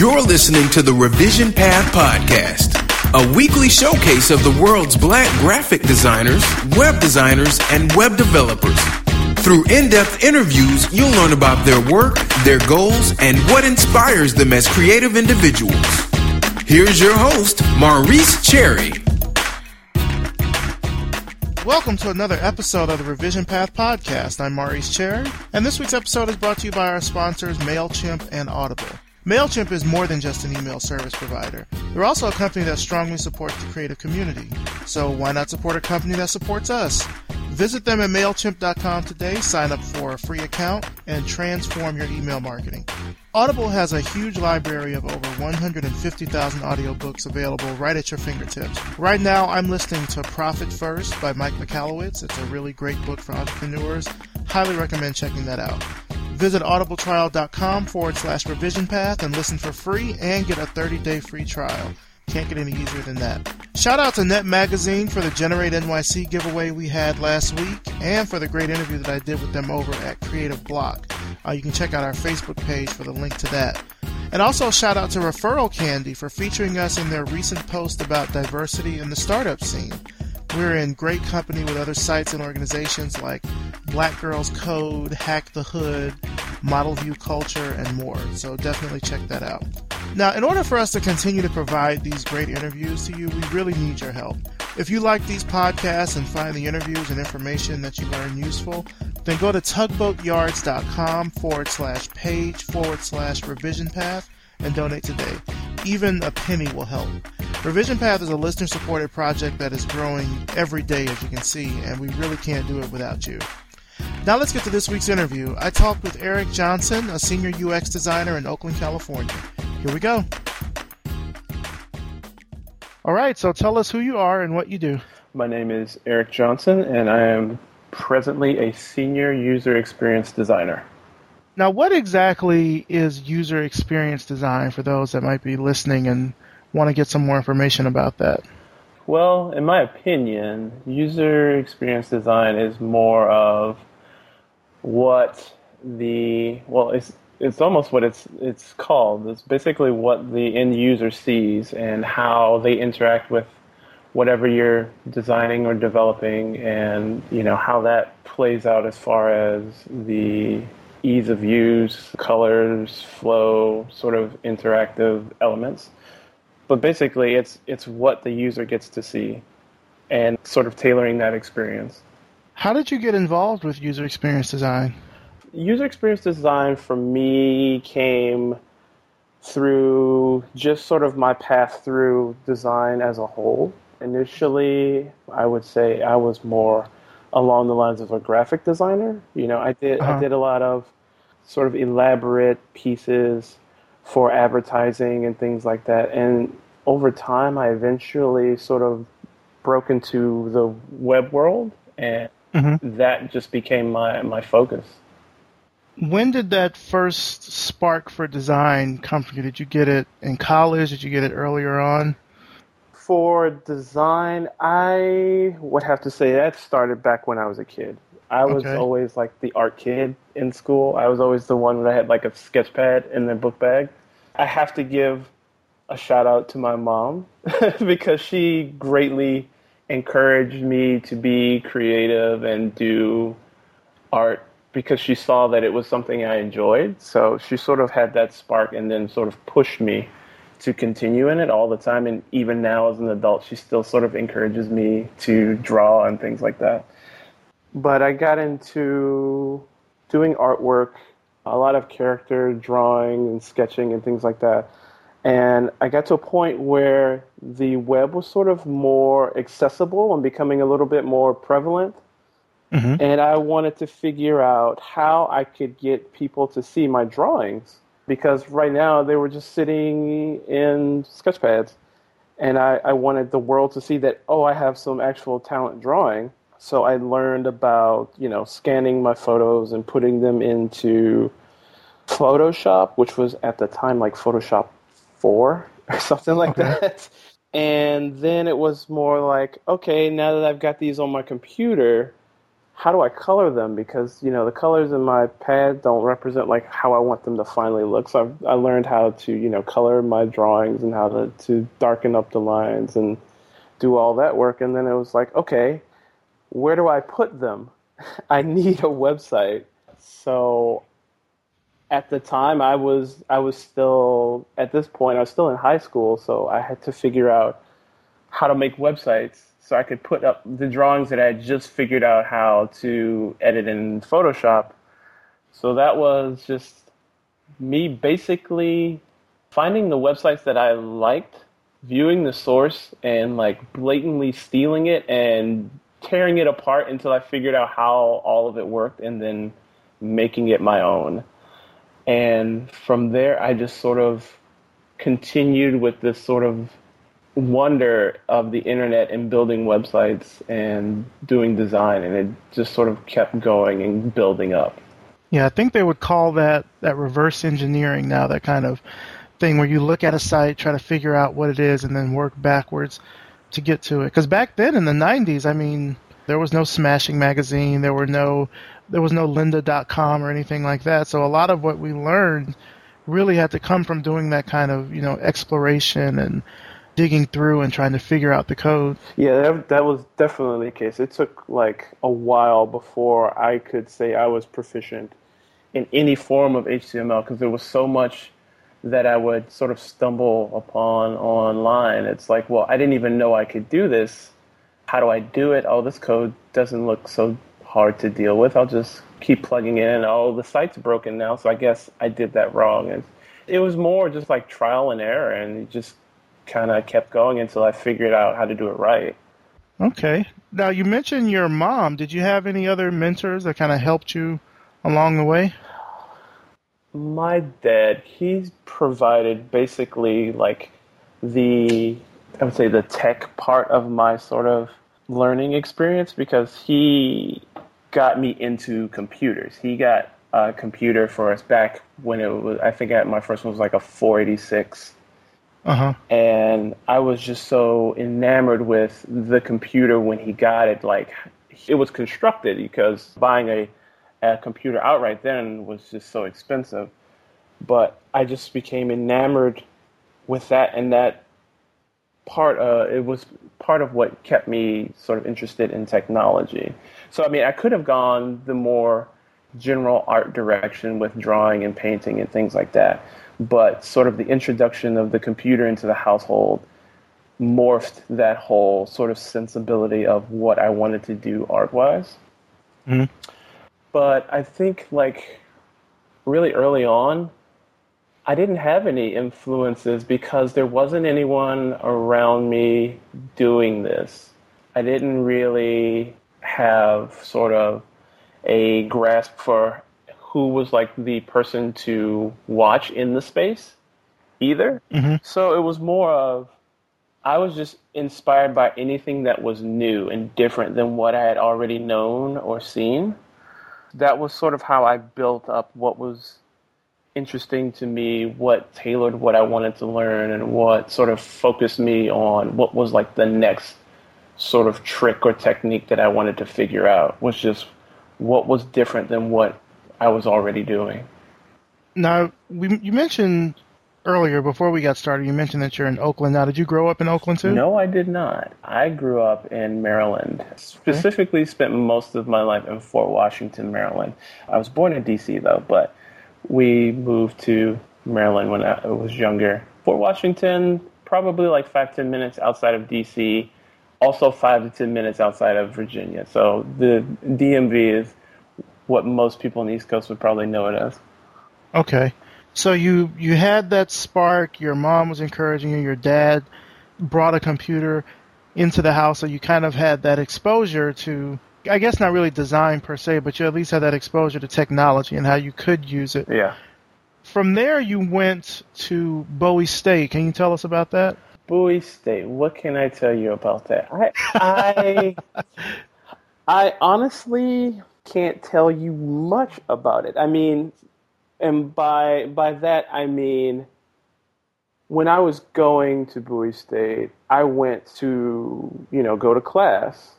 You're listening to the Revision Path Podcast, a weekly showcase of the world's black graphic designers, web designers, and web developers. Through in depth interviews, you'll learn about their work, their goals, and what inspires them as creative individuals. Here's your host, Maurice Cherry. Welcome to another episode of the Revision Path Podcast. I'm Maurice Cherry, and this week's episode is brought to you by our sponsors, MailChimp and Audible. MailChimp is more than just an email service provider. They're also a company that strongly supports the creative community. So why not support a company that supports us? Visit them at MailChimp.com today, sign up for a free account, and transform your email marketing. Audible has a huge library of over 150,000 audiobooks available right at your fingertips. Right now, I'm listening to Profit First by Mike Michalowicz. It's a really great book for entrepreneurs. Highly recommend checking that out. Visit audibletrial.com forward slash revision path and listen for free and get a 30 day free trial. Can't get any easier than that. Shout out to Net Magazine for the Generate NYC giveaway we had last week and for the great interview that I did with them over at Creative Bloq. Uh, you can check out our Facebook page for the link to that. And also shout out to Referral Candy for featuring us in their recent post about diversity in the startup scene. We're in great company with other sites and organizations like Black Girls Code, Hack the Hood, Model View Culture, and more. So definitely check that out. Now, in order for us to continue to provide these great interviews to you, we really need your help. If you like these podcasts and find the interviews and information that you learn useful, then go to tugboatyards.com forward slash page forward slash revision path and donate today. Even a penny will help. Revision Path is a listener supported project that is growing every day, as you can see, and we really can't do it without you. Now let's get to this week's interview. I talked with Eric Johnson, a senior UX designer in Oakland, California. Here we go. All right, so tell us who you are and what you do. My name is Eric Johnson, and I am presently a senior user experience designer. Now, what exactly is user experience design for those that might be listening and want to get some more information about that? Well, in my opinion, user experience design is more of what the well, it's it's almost what it's it's called. It's basically what the end user sees and how they interact with whatever you're designing or developing, and you know how that plays out as far as the ease of use, colors, flow, sort of interactive elements. But basically, it's it's what the user gets to see, and sort of tailoring that experience. How did you get involved with user experience design? User experience design for me came through just sort of my path through design as a whole. Initially, I would say I was more along the lines of a graphic designer. You know, I did uh-huh. I did a lot of sort of elaborate pieces for advertising and things like that. And over time, I eventually sort of broke into the web world, and mm-hmm. that just became my my focus. When did that first spark for design come from you? Did you get it in college? Did you get it earlier on? For design, I would have to say that started back when I was a kid. I was okay. always like the art kid in school. I was always the one that had like a sketch pad in their book bag. I have to give a shout out to my mom because she greatly encouraged me to be creative and do art because she saw that it was something I enjoyed. So she sort of had that spark and then sort of pushed me to continue in it all the time. And even now, as an adult, she still sort of encourages me to draw and things like that. But I got into doing artwork, a lot of character drawing and sketching and things like that. And I got to a point where the web was sort of more accessible and becoming a little bit more prevalent. Mm-hmm. And I wanted to figure out how I could get people to see my drawings because right now they were just sitting in sketchpads. And I, I wanted the world to see that, oh, I have some actual talent drawing. So I learned about, you know, scanning my photos and putting them into Photoshop, which was at the time like Photoshop 4 or something like okay. that. And then it was more like, okay, now that I've got these on my computer, how do I color them? Because you know the colors in my pad don't represent like how I want them to finally look. So I've, I learned how to you know color my drawings and how to to darken up the lines and do all that work. And then it was like, okay, where do I put them? I need a website. So at the time I was I was still at this point I was still in high school, so I had to figure out how to make websites so I could put up the drawings that I just figured out how to edit in Photoshop. So that was just me basically finding the websites that I liked, viewing the source, and like blatantly stealing it and tearing it apart until I figured out how all of it worked and then making it my own. And from there, I just sort of continued with this sort of wonder of the internet and building websites and doing design and it just sort of kept going and building up. Yeah i think they would call that that reverse engineering now that kind of thing where you look at a site try to figure out what it is and then work backwards to get to it. Because back then in the 90s i mean there was no smashing magazine there were no there was no lynda.com or anything like that. So a lot of what we learned really had to come from doing that kind of you know exploration and digging through and trying to figure out the code. Yeah, that, that was definitely the case. It took like a while before I could say I was proficient in any form of HTML because there was so much that I would sort of stumble upon online. It's like, well, I didn't even know I could do this. How do I do it? Oh, this code doesn't look so hard to deal with. I'll just keep plugging in. Oh, the site's broken now, so I guess I did that wrong. And it was more just like trial and error, and just kind of kept going until I figured out how to do it right. Okay. Now you mentioned your mom. Did you have any other mentors that kind of helped you along the way? My dad, he's provided basically like the I would say the tech part of my sort of learning experience because he got me into computers. He got a computer for us back when it was I think my first one was like a 486 uh-huh. And I was just so enamored with the computer when he got it. Like, it was constructed because buying a, a computer outright then was just so expensive. But I just became enamored with that, and that part, uh, it was part of what kept me sort of interested in technology. So, I mean, I could have gone the more general art direction with drawing and painting and things like that but sort of the introduction of the computer into the household morphed that whole sort of sensibility of what I wanted to do art wise. Mm-hmm. But I think, like, really early on, I didn't have any influences because there wasn't anyone around me doing this. I didn't really have sort of a grasp for who was like the person to watch in the space either. Mm-hmm. So it was more of I was just inspired by anything that was new and different than what I had already known or seen. That was sort of how I built up what was interesting to me, what tailored what I wanted to learn, and what sort of focused me on what was like the next sort of trick or technique that I wanted to figure out was just what was different than what I was already doing. Now, we, you mentioned earlier before we got started, you mentioned that you're in Oakland. Now, did you grow up in Oakland too? No, I did not. I grew up in Maryland. Specifically, okay. spent most of my life in Fort Washington, Maryland. I was born in D.C. though, but we moved to Maryland when I was younger. Fort Washington, probably like five ten minutes outside of D.C. Also, five to ten minutes outside of Virginia. So the DMV is what most people on the East Coast would probably know it as. Okay. So you you had that spark. Your mom was encouraging you. Your dad brought a computer into the house, so you kind of had that exposure to. I guess not really design per se, but you at least had that exposure to technology and how you could use it. Yeah. From there, you went to Bowie State. Can you tell us about that? Bowie State. What can I tell you about that? I I, I honestly can't tell you much about it. I mean, and by by that I mean when I was going to Bowie State, I went to you know go to class,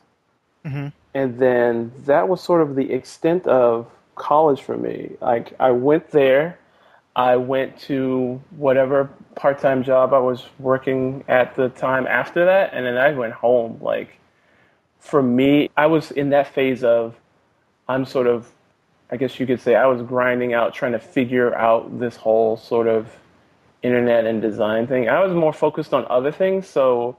mm-hmm. and then that was sort of the extent of college for me. Like I went there, I went to whatever part-time job I was working at the time after that, and then I went home. Like for me, I was in that phase of I'm sort of I guess you could say I was grinding out trying to figure out this whole sort of internet and design thing. I was more focused on other things, so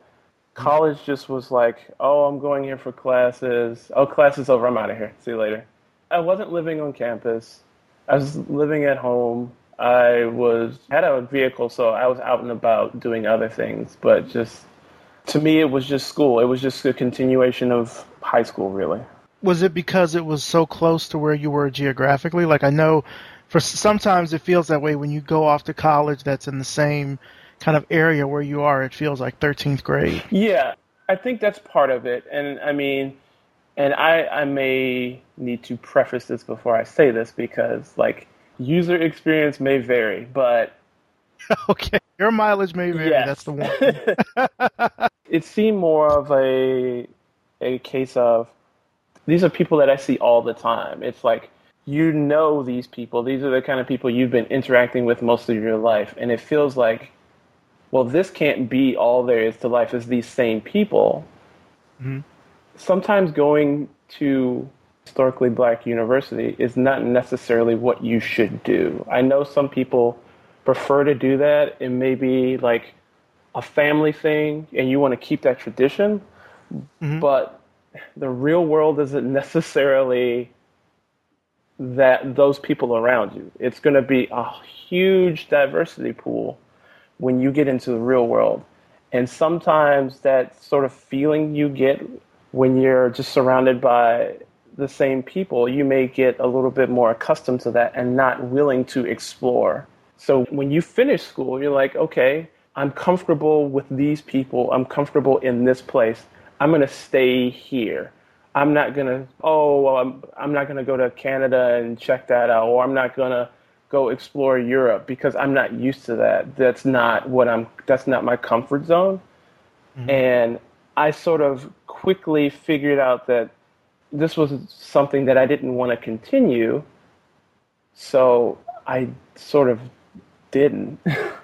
college just was like, oh, I'm going here for classes. Oh, classes over. I'm out of here. See you later. I wasn't living on campus. I was living at home. I was had a vehicle, so I was out and about doing other things. But just to me, it was just school. It was just a continuation of high school, really. Was it because it was so close to where you were geographically? Like I know, for sometimes it feels that way when you go off to college. That's in the same kind of area where you are, it feels like 13th grade. Yeah, I think that's part of it. And I mean, and I, I may need to preface this before I say this because, like, user experience may vary, but. okay, your mileage may vary. Yes. That's the one. it seemed more of a a case of these are people that I see all the time. It's like you know these people. These are the kind of people you've been interacting with most of your life, and it feels like well, this can't be all there is to life is these same people. Mm-hmm. Sometimes going to historically black university is not necessarily what you should do. I know some people prefer to do that. It may be like a family thing and you want to keep that tradition, mm-hmm. but the real world isn't necessarily that those people around you. It's going to be a huge diversity pool when you get into the real world. And sometimes that sort of feeling you get when you're just surrounded by the same people, you may get a little bit more accustomed to that and not willing to explore. So when you finish school, you're like, okay, I'm comfortable with these people. I'm comfortable in this place. I'm going to stay here. I'm not going to, oh, well, I'm, I'm not going to go to Canada and check that out, or I'm not going to go explore Europe because I'm not used to that. That's not what I'm that's not my comfort zone. Mm-hmm. And I sort of quickly figured out that this was something that I didn't want to continue. So I sort of didn't.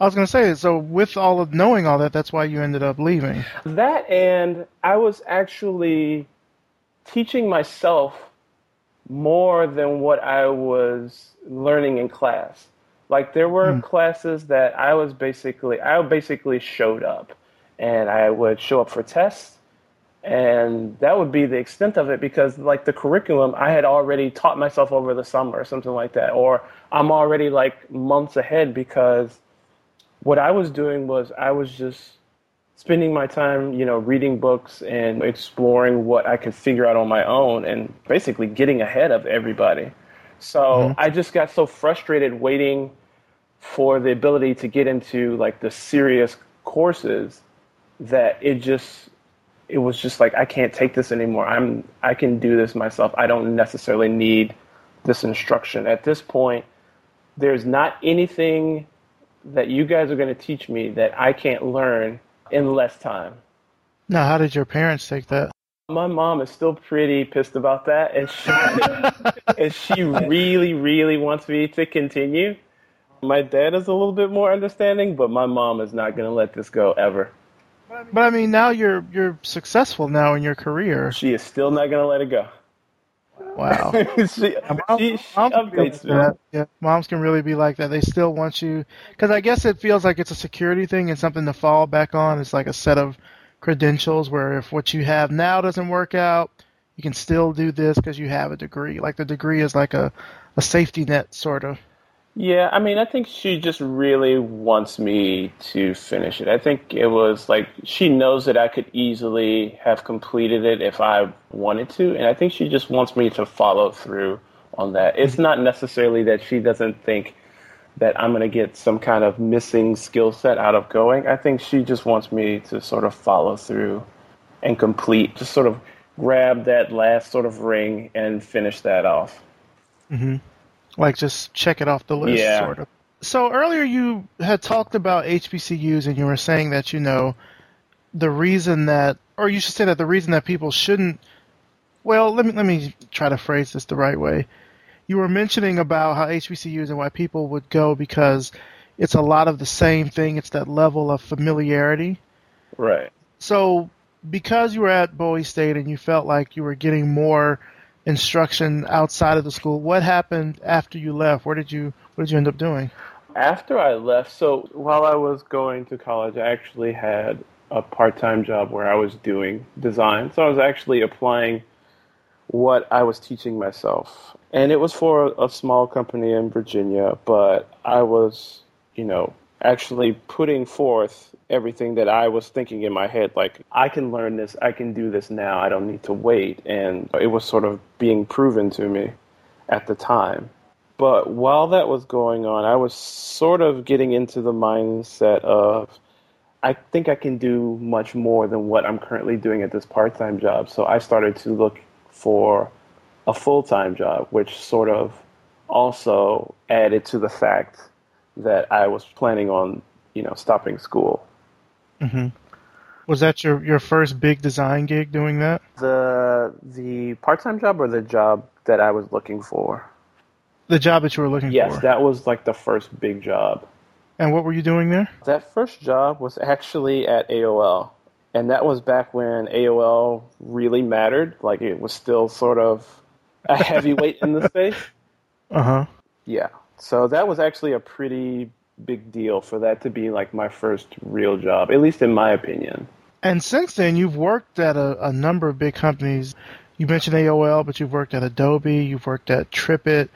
I was going to say, so with all of knowing all that, that's why you ended up leaving. That and I was actually teaching myself more than what I was learning in class. Like there were mm. classes that I was basically I basically showed up and I would show up for tests and that would be the extent of it because like the curriculum I had already taught myself over the summer or something like that or I'm already like months ahead because what I was doing was I was just spending my time, you know, reading books and exploring what I could figure out on my own and basically getting ahead of everybody. So mm-hmm. I just got so frustrated waiting for the ability to get into like the serious courses that it just it was just like I can't take this anymore. I'm I can do this myself. I don't necessarily need this instruction. At this point, there's not anything that you guys are going to teach me that I can't learn in less time. Now, how did your parents take that? My mom is still pretty pissed about that, and she, and she really, really wants me to continue. My dad is a little bit more understanding, but my mom is not going to let this go ever. But I mean, now you're you're successful now in your career. She is still not going to let it go. Wow. she, mom, she, she updates me. Yeah, moms can really be like that. They still want you because I guess it feels like it's a security thing and something to fall back on. It's like a set of credentials where if what you have now doesn't work out, you can still do this because you have a degree. Like the degree is like a, a safety net sort of. Yeah, I mean, I think she just really wants me to finish it. I think it was like she knows that I could easily have completed it if I wanted to, and I think she just wants me to follow through on that. It's not necessarily that she doesn't think that I'm going to get some kind of missing skill set out of going. I think she just wants me to sort of follow through and complete, just sort of grab that last sort of ring and finish that off. Mm-hmm. Like just check it off the list, yeah. sort of. So earlier you had talked about HBCUs and you were saying that, you know, the reason that, or you should say that the reason that people shouldn't. Well, let me let me try to phrase this the right way. You were mentioning about how HBCUs and why people would go because it's a lot of the same thing. It's that level of familiarity. Right. So, because you were at Bowie State and you felt like you were getting more instruction outside of the school, what happened after you left? Where did you what did you end up doing? After I left, so while I was going to college, I actually had a part-time job where I was doing design. So I was actually applying what I was teaching myself. And it was for a small company in Virginia, but I was you know, actually putting forth everything that I was thinking in my head, like, I can learn this, I can do this now, I don't need to wait. And it was sort of being proven to me at the time. But while that was going on, I was sort of getting into the mindset of, I think I can do much more than what I'm currently doing at this part time job. So I started to look for a full time job, which sort of also added to the fact that I was planning on, you know, stopping school. Mm-hmm. Was that your, your first big design gig doing that? The the part time job or the job that I was looking for? The job that you were looking yes, for. Yes, that was like the first big job. And what were you doing there? That first job was actually at AOL. And that was back when AOL really mattered. Like it was still sort of a heavyweight in the space. Uh huh. Yeah. So that was actually a pretty big deal for that to be like my first real job, at least in my opinion. And since then, you've worked at a, a number of big companies. You mentioned AOL, but you've worked at Adobe, you've worked at TripIt,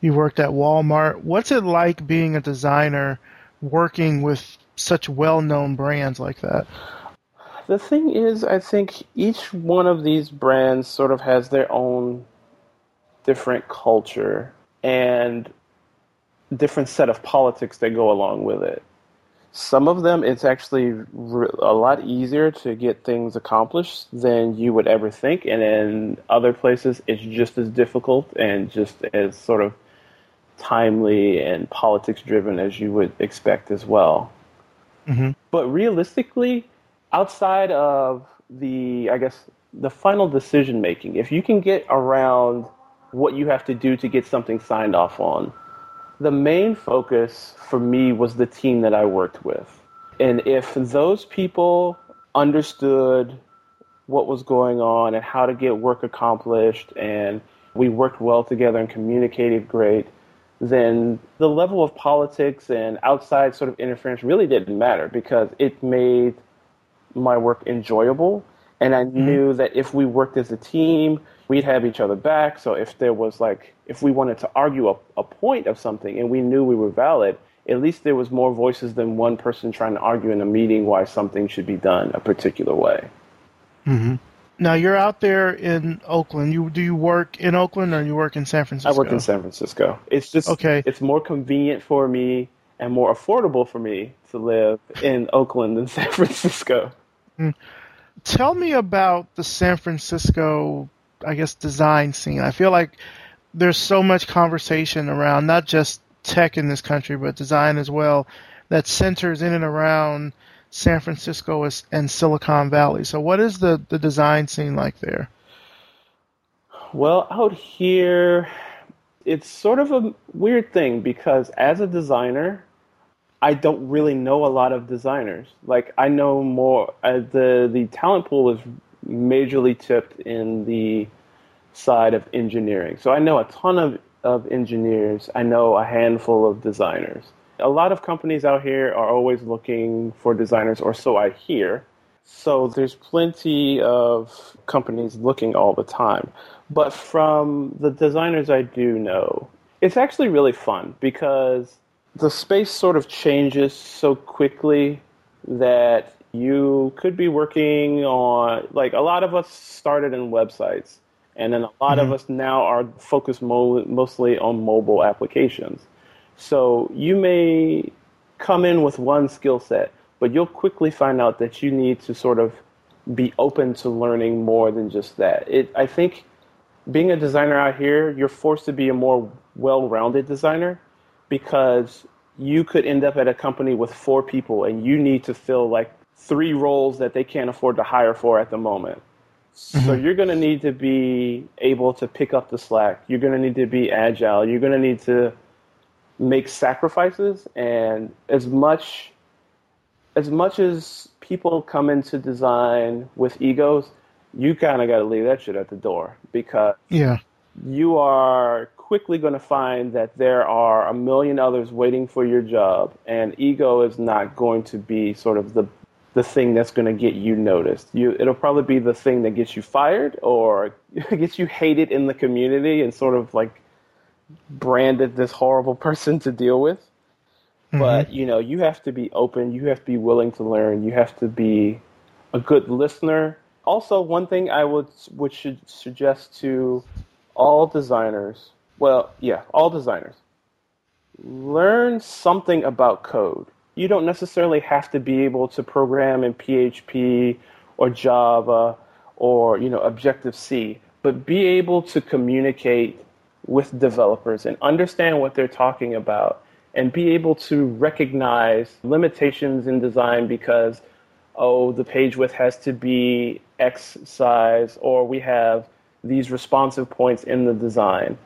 you've worked at Walmart. What's it like being a designer working with such well known brands like that? The thing is, I think each one of these brands sort of has their own different culture. And different set of politics that go along with it. Some of them, it's actually a lot easier to get things accomplished than you would ever think, and in other places, it's just as difficult and just as sort of timely and politics driven as you would expect as well. Mm-hmm. But realistically, outside of the, I guess, the final decision making, if you can get around what you have to do to get something signed off on, the main focus for me was the team that I worked with. And if those people understood what was going on and how to get work accomplished and we worked well together and communicated great, then the level of politics and outside sort of interference really didn't matter because it made my work enjoyable. And I mm-hmm. knew that if we worked as a team, we'd have each other back. So if there was like, if we wanted to argue a, a point of something and we knew we were valid, at least there was more voices than one person trying to argue in a meeting why something should be done a particular way. Mm-hmm. Now you're out there in Oakland. You do you work in Oakland or you work in San Francisco? I work in San Francisco. It's just okay. It's more convenient for me and more affordable for me to live in Oakland than San Francisco. Mm. Tell me about the San Francisco I guess design scene. I feel like there's so much conversation around not just tech in this country, but design as well that centers in and around San Francisco and Silicon Valley. So, what is the, the design scene like there? Well, out here, it's sort of a weird thing because as a designer, I don't really know a lot of designers. Like I know more. Uh, the the talent pool is majorly tipped in the side of engineering. So I know a ton of, of engineers. I know a handful of designers. A lot of companies out here are always looking for designers, or so I hear. So there's plenty of companies looking all the time. But from the designers I do know, it's actually really fun because the space sort of changes so quickly that you could be working on like a lot of us started in websites and then a lot mm-hmm. of us now are focused mo- mostly on mobile applications so you may come in with one skill set but you'll quickly find out that you need to sort of be open to learning more than just that it i think being a designer out here you're forced to be a more well-rounded designer because you could end up at a company with four people and you need to fill like three roles that they can't afford to hire for at the moment. Mm-hmm. So you're going to need to be able to pick up the slack. You're going to need to be agile. You're going to need to make sacrifices and as much as much as people come into design with egos, you kind of got to leave that shit at the door because yeah. you are quickly going to find that there are a million others waiting for your job, and ego is not going to be sort of the the thing that's going to get you noticed. You, it'll probably be the thing that gets you fired or gets you hated in the community and sort of like branded this horrible person to deal with. Mm-hmm. But you know, you have to be open. You have to be willing to learn. You have to be a good listener. Also, one thing I would would should suggest to all designers. Well, yeah, all designers. Learn something about code. You don't necessarily have to be able to program in PHP or Java or you know Objective C, but be able to communicate with developers and understand what they're talking about and be able to recognize limitations in design because, oh, the page width has to be X size, or we have these responsive points in the design.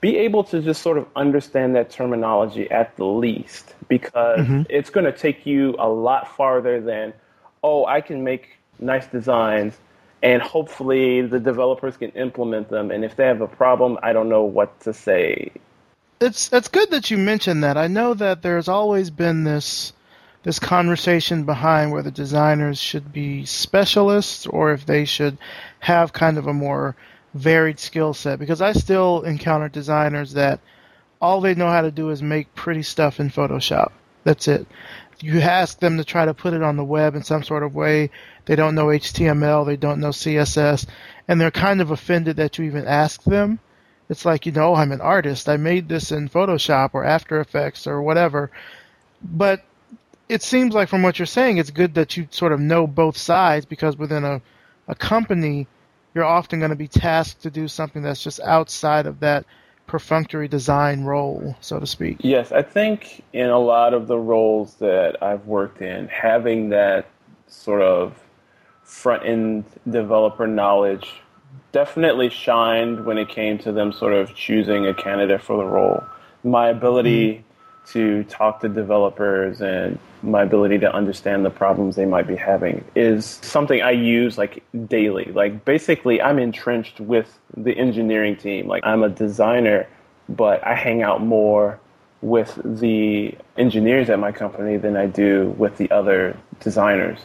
Be able to just sort of understand that terminology at the least because mm-hmm. it's going to take you a lot farther than, oh, I can make nice designs and hopefully the developers can implement them. And if they have a problem, I don't know what to say it's it's good that you mentioned that. I know that there's always been this this conversation behind whether designers should be specialists or if they should have kind of a more varied skill set because I still encounter designers that all they know how to do is make pretty stuff in Photoshop. That's it. You ask them to try to put it on the web in some sort of way. They don't know HTML, they don't know CSS, and they're kind of offended that you even ask them it's like, you know, I'm an artist. I made this in Photoshop or After Effects or whatever. But it seems like from what you're saying, it's good that you sort of know both sides because within a, a company, you're often going to be tasked to do something that's just outside of that perfunctory design role, so to speak. Yes, I think in a lot of the roles that I've worked in, having that sort of front end developer knowledge definitely shined when it came to them sort of choosing a candidate for the role. My ability mm-hmm. To talk to developers and my ability to understand the problems they might be having is something I use like daily. Like basically I'm entrenched with the engineering team. Like I'm a designer, but I hang out more with the engineers at my company than I do with the other designers.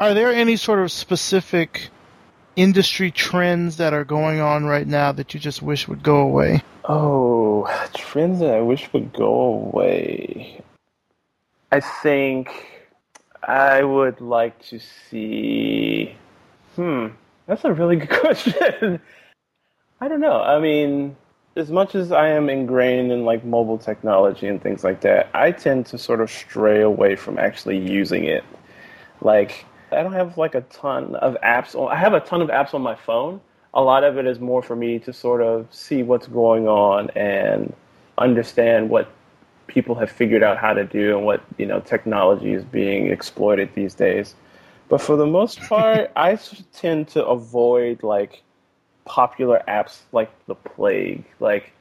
Are there any sort of specific industry trends that are going on right now that you just wish would go away? Oh, trends that I wish would go away. I think I would like to see. Hmm, that's a really good question. I don't know. I mean, as much as I am ingrained in like mobile technology and things like that, I tend to sort of stray away from actually using it. Like, I don't have like a ton of apps. I have a ton of apps on my phone. A lot of it is more for me to sort of see what's going on and understand what people have figured out how to do and what you know technology is being exploited these days. But for the most part, I tend to avoid like popular apps like the plague, like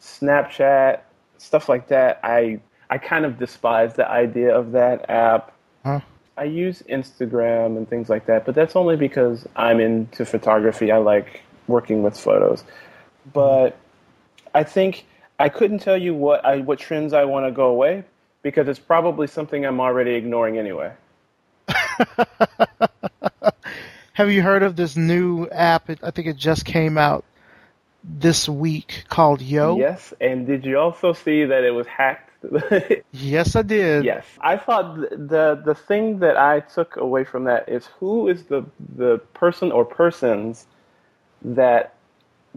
Snapchat, stuff like that. I I kind of despise the idea of that app. Huh? I use Instagram and things like that, but that's only because I'm into photography. I like working with photos. But I think I couldn't tell you what I what trends I want to go away because it's probably something I'm already ignoring anyway. Have you heard of this new app? I think it just came out this week called Yo. Yes, and did you also see that it was hacked yes, I did. Yes, I thought the the thing that I took away from that is who is the the person or persons that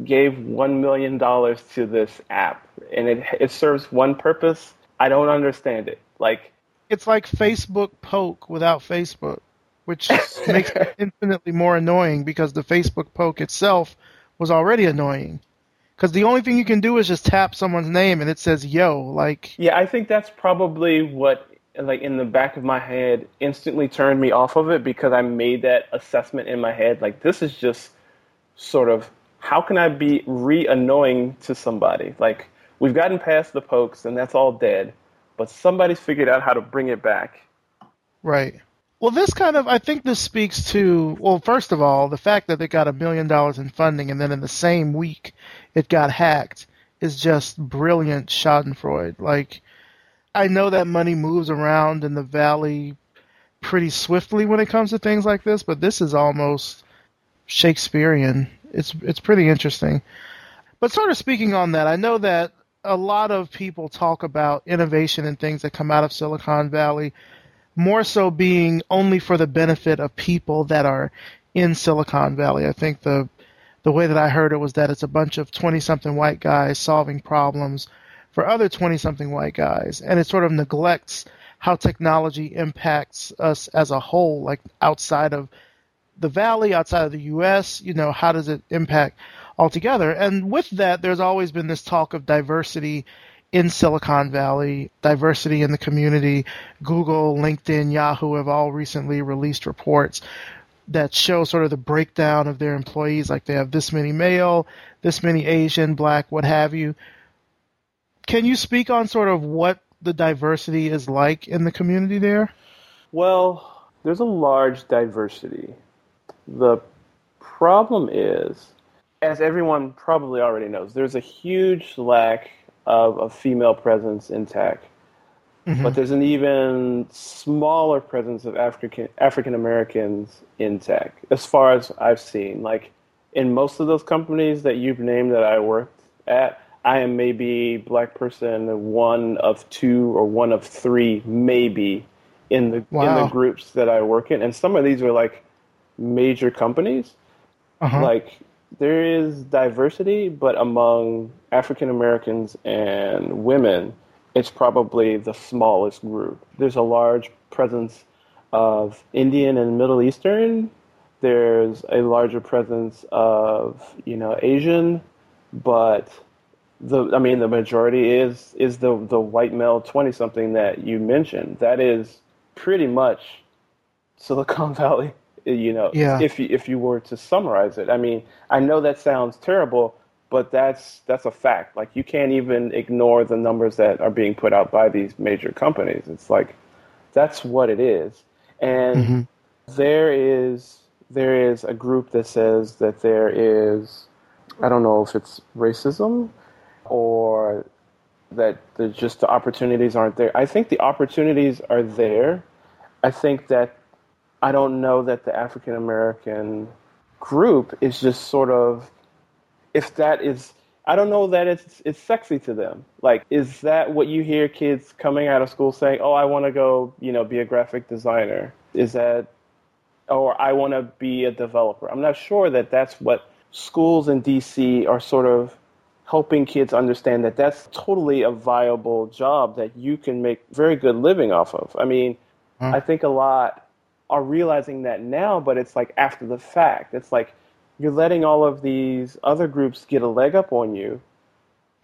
gave one million dollars to this app, and it it serves one purpose. I don't understand it. Like it's like Facebook poke without Facebook, which makes it infinitely more annoying because the Facebook poke itself was already annoying because the only thing you can do is just tap someone's name and it says yo like yeah i think that's probably what like in the back of my head instantly turned me off of it because I made that assessment in my head. Like this is just sort of how can I be re annoying to somebody? Like we've gotten past the pokes and that's all dead, but somebody's figured out how to bring it back. Right. Well, this kind of, I think this speaks to, well, first of all, the fact that they got a million dollars in funding and then in the same week it got hacked is just brilliant Schadenfreude. Like, I know that money moves around in the valley pretty swiftly when it comes to things like this, but this is almost Shakespearean. It's it's pretty interesting. But sort of speaking on that, I know that a lot of people talk about innovation and things that come out of Silicon Valley more so being only for the benefit of people that are in Silicon Valley. I think the the way that I heard it was that it's a bunch of 20 something white guys solving problems for other 20 something white guys. And it sort of neglects how technology impacts us as a whole, like outside of the valley, outside of the US, you know, how does it impact altogether? And with that, there's always been this talk of diversity in Silicon Valley, diversity in the community. Google, LinkedIn, Yahoo have all recently released reports that show sort of the breakdown of their employees. Like they have this many male, this many Asian, black, what have you can you speak on sort of what the diversity is like in the community there? Well, there's a large diversity. The problem is, as everyone probably already knows, there's a huge lack of a female presence in tech. Mm-hmm. But there's an even smaller presence of African African Americans in tech, as far as I've seen. Like in most of those companies that you've named that I worked at, I am maybe black person one of two or one of three maybe in the wow. in the groups that I work in, and some of these are like major companies. Uh-huh. Like there is diversity, but among African Americans and women, it's probably the smallest group. There's a large presence of Indian and Middle Eastern. There's a larger presence of you know Asian, but the I mean the majority is is the the white male twenty something that you mentioned. That is pretty much Silicon Valley. You know, yeah. if you, if you were to summarize it, I mean, I know that sounds terrible, but that's that's a fact. Like you can't even ignore the numbers that are being put out by these major companies. It's like that's what it is, and mm-hmm. there is there is a group that says that there is I don't know if it's racism or that the, just the opportunities aren't there. I think the opportunities are there. I think that I don't know that the African American group is just sort of if that is I don't know that it's it's sexy to them. Like is that what you hear kids coming out of school saying, "Oh, I want to go, you know, be a graphic designer." Is that or I want to be a developer. I'm not sure that that's what schools in DC are sort of helping kids understand that that's totally a viable job that you can make very good living off of. I mean, hmm. I think a lot are realizing that now, but it's like after the fact. It's like you're letting all of these other groups get a leg up on you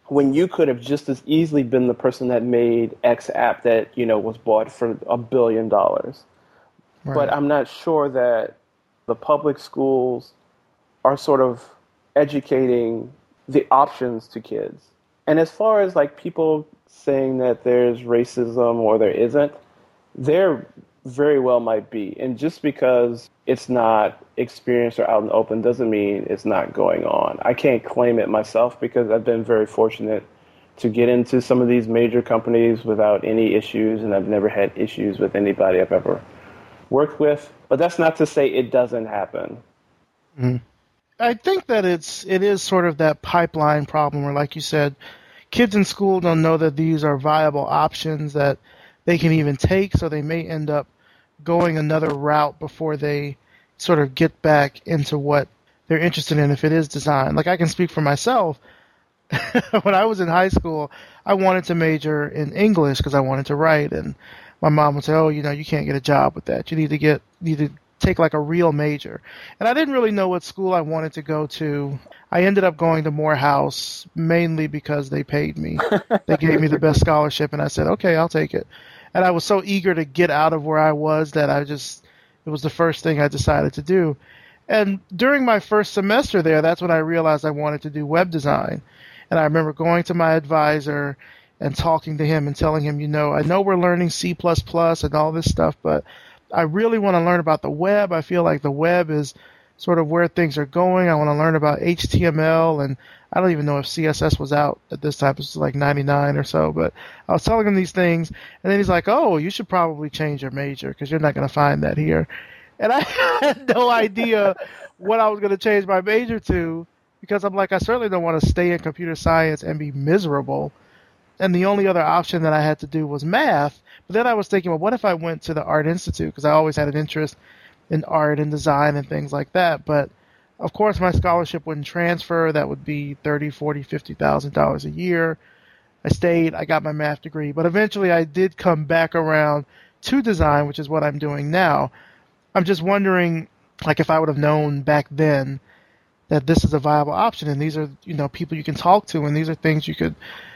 when you could have just as easily been the person that made X app that, you know, was bought for a billion dollars. Right. But I'm not sure that the public schools are sort of educating the options to kids. And as far as like people saying that there's racism or there isn't, there very well might be. And just because it's not experienced or out in the open doesn't mean it's not going on. I can't claim it myself because I've been very fortunate to get into some of these major companies without any issues, and I've never had issues with anybody I've ever worked with. But that's not to say it doesn't happen. Mm-hmm. I think that it's it is sort of that pipeline problem where, like you said, kids in school don't know that these are viable options that they can even take, so they may end up going another route before they sort of get back into what they're interested in if it is design. Like I can speak for myself. when I was in high school, I wanted to major in English because I wanted to write, and my mom would say, "Oh, you know, you can't get a job with that. You need to get you need to take like a real major. And I didn't really know what school I wanted to go to. I ended up going to Morehouse mainly because they paid me. they gave me the best scholarship and I said, "Okay, I'll take it." and I was so eager to get out of where I was that I just it was the first thing I decided to do. And during my first semester there, that's when I realized I wanted to do web design. And I remember going to my advisor and talking to him and telling him, you know, I know we're learning C++ and all this stuff, but I really want to learn about the web. I feel like the web is sort of where things are going. I want to learn about HTML and I don't even know if CSS was out at this time. It was like 99 or so, but I was telling him these things and then he's like, "Oh, you should probably change your major because you're not going to find that here." And I had no idea what I was going to change my major to because I'm like, I certainly don't want to stay in computer science and be miserable. And the only other option that I had to do was math. But then I was thinking, well, what if I went to the Art Institute? Because I always had an interest in art and design and things like that. But of course, my scholarship wouldn't transfer. That would be thirty, forty, fifty thousand dollars a year. I stayed. I got my math degree, but eventually I did come back around to design, which is what I'm doing now. I'm just wondering, like, if I would have known back then that this is a viable option and these are, you know, people you can talk to and these are things you could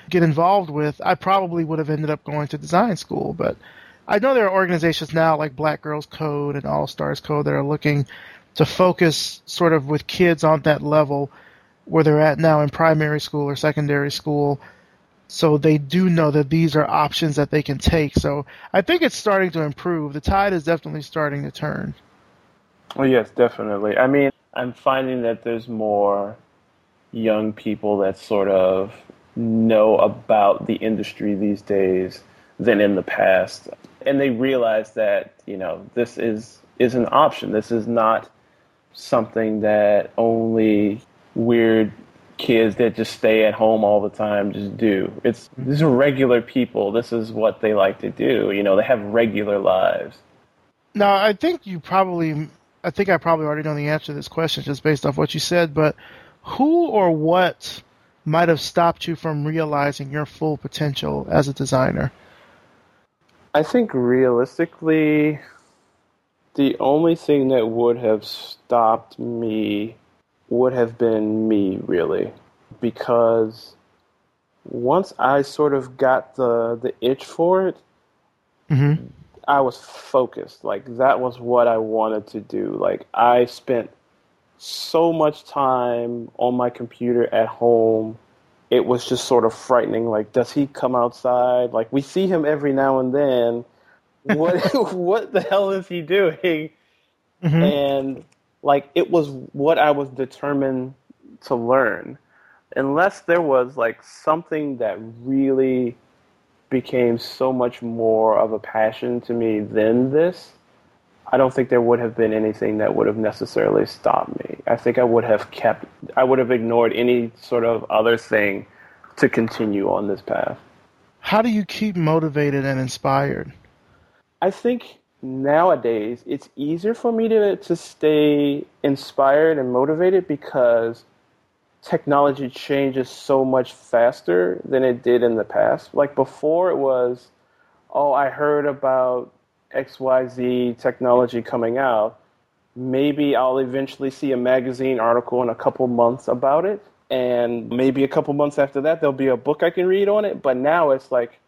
get involved with, I probably would have ended up going to design school. But I know there are organizations now like Black Girls Code and All Stars Code that are looking to focus sort of with kids on that level where they're at now in primary school or secondary school. So they do know that these are options that they can take. So I think it's starting to improve. The tide is definitely starting to turn. Oh yes, definitely. I mean, I'm finding that there's more young people that sort of know about the industry these days than in the past. And they realize that, you know, this is is an option. This is not something that only weird kids that just stay at home all the time just do. It's these are regular people. This is what they like to do. You know, they have regular lives. Now, I think you probably I think I probably already know the answer to this question just based off what you said, but who or what might have stopped you from realizing your full potential as a designer? I think realistically, the only thing that would have stopped me would have been me, really. Because once I sort of got the, the itch for it, mm-hmm. I was focused. Like, that was what I wanted to do. Like, I spent so much time on my computer at home. It was just sort of frightening. Like, does he come outside? Like, we see him every now and then. What what the hell is he doing? Mm-hmm. And like, it was what I was determined to learn. Unless there was like something that really became so much more of a passion to me than this, I don't think there would have been anything that would have necessarily stopped me. I think I would have kept, I would have ignored any sort of other thing to continue on this path. How do you keep motivated and inspired? I think nowadays it's easier for me to, to stay inspired and motivated because technology changes so much faster than it did in the past. Like before, it was, oh, I heard about XYZ technology coming out, maybe I'll eventually see a magazine article in a couple months about it. And maybe a couple months after that, there'll be a book I can read on it. But now it's like,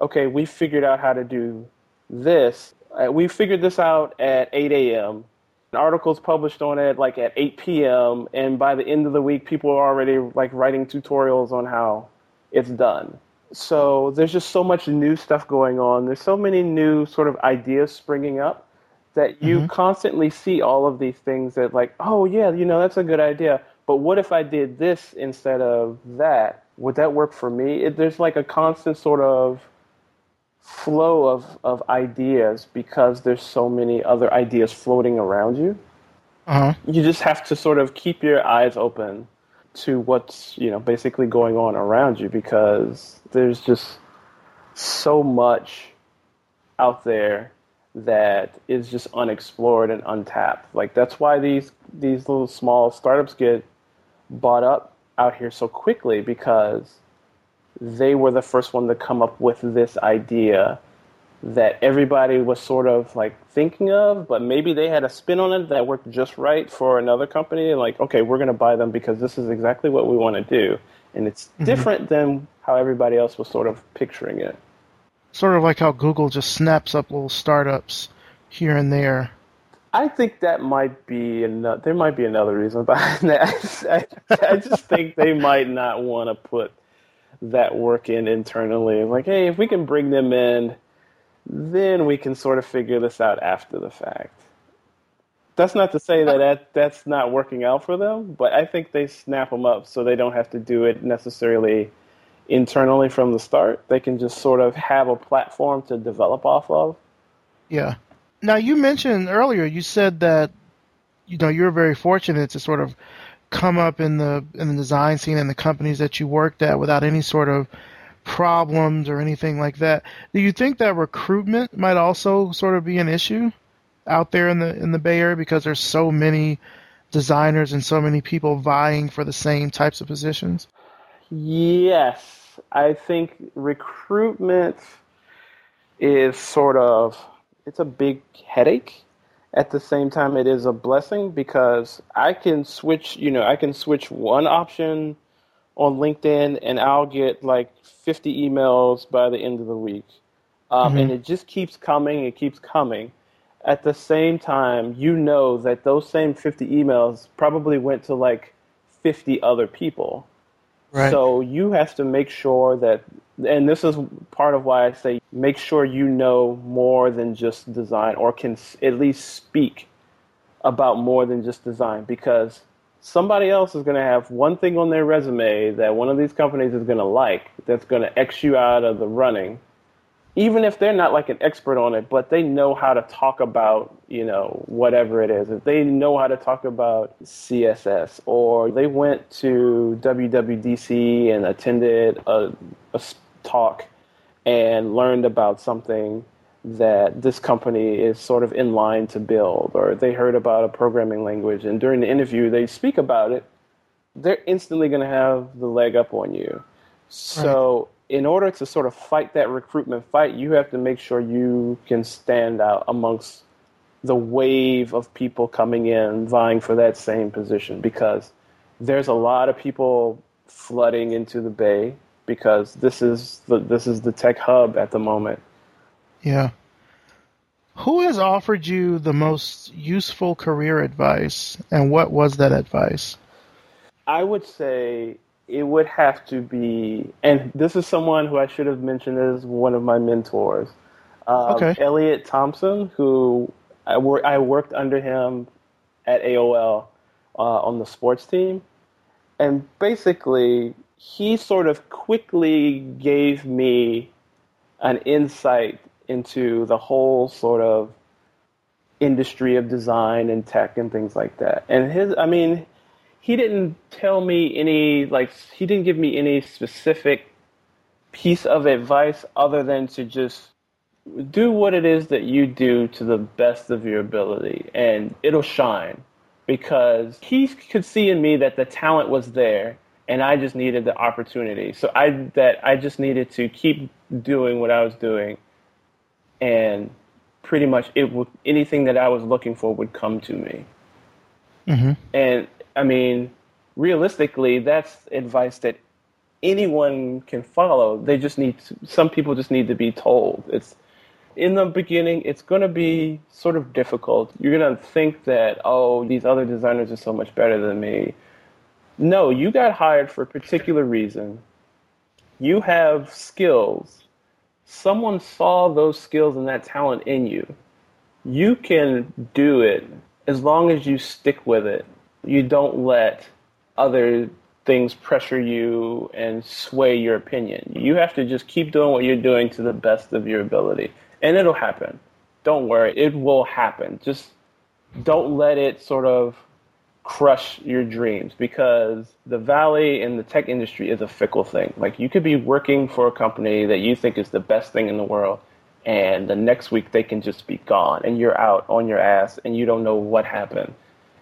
okay, we figured out how to do this. Uh, we figured this out at 8 a.m. Articles published on it like at 8 p.m. And by the end of the week, people are already like writing tutorials on how it's done so there's just so much new stuff going on. There's so many new sort of ideas springing up that you mm-hmm. constantly see all of these things that like, oh yeah, you know, that's a good idea. But what if I did this instead of that? Would that work for me? It, there's like a constant sort of flow of, of ideas because there's so many other ideas floating around you. Uh-huh. You just have to sort of keep your eyes open to what's you know basically going on around you because there's just so much out there that is just unexplored and untapped. Like that's why these these little small startups get bought up out here so quickly because they were the first one to come up with this idea that everybody was sort of like thinking of, but maybe they had a spin on it that worked just right for another company. And like, okay, we're going to buy them because this is exactly what we want to do, and it's mm-hmm. different than how everybody else was sort of picturing it. sort of like how Google just snaps up little startups here and there. I think that might be another. There might be another reason behind that. I, I just think they might not want to put that work in internally. Like, hey, if we can bring them in, then we can sort of figure this out after the fact. That's not to say that, that that's not working out for them, but I think they snap them up so they don't have to do it necessarily internally from the start. They can just sort of have a platform to develop off of. Yeah. Now you mentioned earlier you said that you know you're very fortunate to sort of come up in the in the design scene and the companies that you worked at without any sort of problems or anything like that. Do you think that recruitment might also sort of be an issue out there in the in the Bay Area because there's so many designers and so many people vying for the same types of positions? Yes, I think recruitment is sort of it's a big headache. At the same time, it is a blessing because I can switch. You know, I can switch one option on LinkedIn, and I'll get like 50 emails by the end of the week, um, mm-hmm. and it just keeps coming. It keeps coming. At the same time, you know that those same 50 emails probably went to like 50 other people. Right. So you have to make sure that and this is part of why I say make sure you know more than just design or can at least speak about more than just design because somebody else is going to have one thing on their resume that one of these companies is going to like that's going to X you out of the running even if they're not like an expert on it, but they know how to talk about, you know, whatever it is. If they know how to talk about CSS or they went to WWDC and attended a, a talk and learned about something that this company is sort of in line to build, or they heard about a programming language, and during the interview they speak about it, they're instantly going to have the leg up on you. So. In order to sort of fight that recruitment fight, you have to make sure you can stand out amongst the wave of people coming in vying for that same position because there's a lot of people flooding into the bay because this is the this is the tech hub at the moment. Yeah. Who has offered you the most useful career advice, and what was that advice? I would say it would have to be, and this is someone who I should have mentioned as one of my mentors. Um, okay. Elliot Thompson, who I, wor- I worked under him at AOL uh, on the sports team. And basically, he sort of quickly gave me an insight into the whole sort of industry of design and tech and things like that. And his, I mean, he didn't tell me any, like, he didn't give me any specific piece of advice other than to just do what it is that you do to the best of your ability and it'll shine because he could see in me that the talent was there and I just needed the opportunity. So I that I just needed to keep doing what I was doing, and pretty much it would anything that I was looking for would come to me. Mm-hmm. And I mean, realistically, that's advice that anyone can follow. They just need to, some people just need to be told. It's in the beginning, it's going to be sort of difficult. You're going to think that, oh, these other designers are so much better than me no, you got hired for a particular reason. You have skills. Someone saw those skills and that talent in you. You can do it as long as you stick with it. You don't let other things pressure you and sway your opinion. You have to just keep doing what you're doing to the best of your ability. And it'll happen. Don't worry, it will happen. Just don't let it sort of crush your dreams because the valley in the tech industry is a fickle thing. Like you could be working for a company that you think is the best thing in the world and the next week they can just be gone and you're out on your ass and you don't know what happened.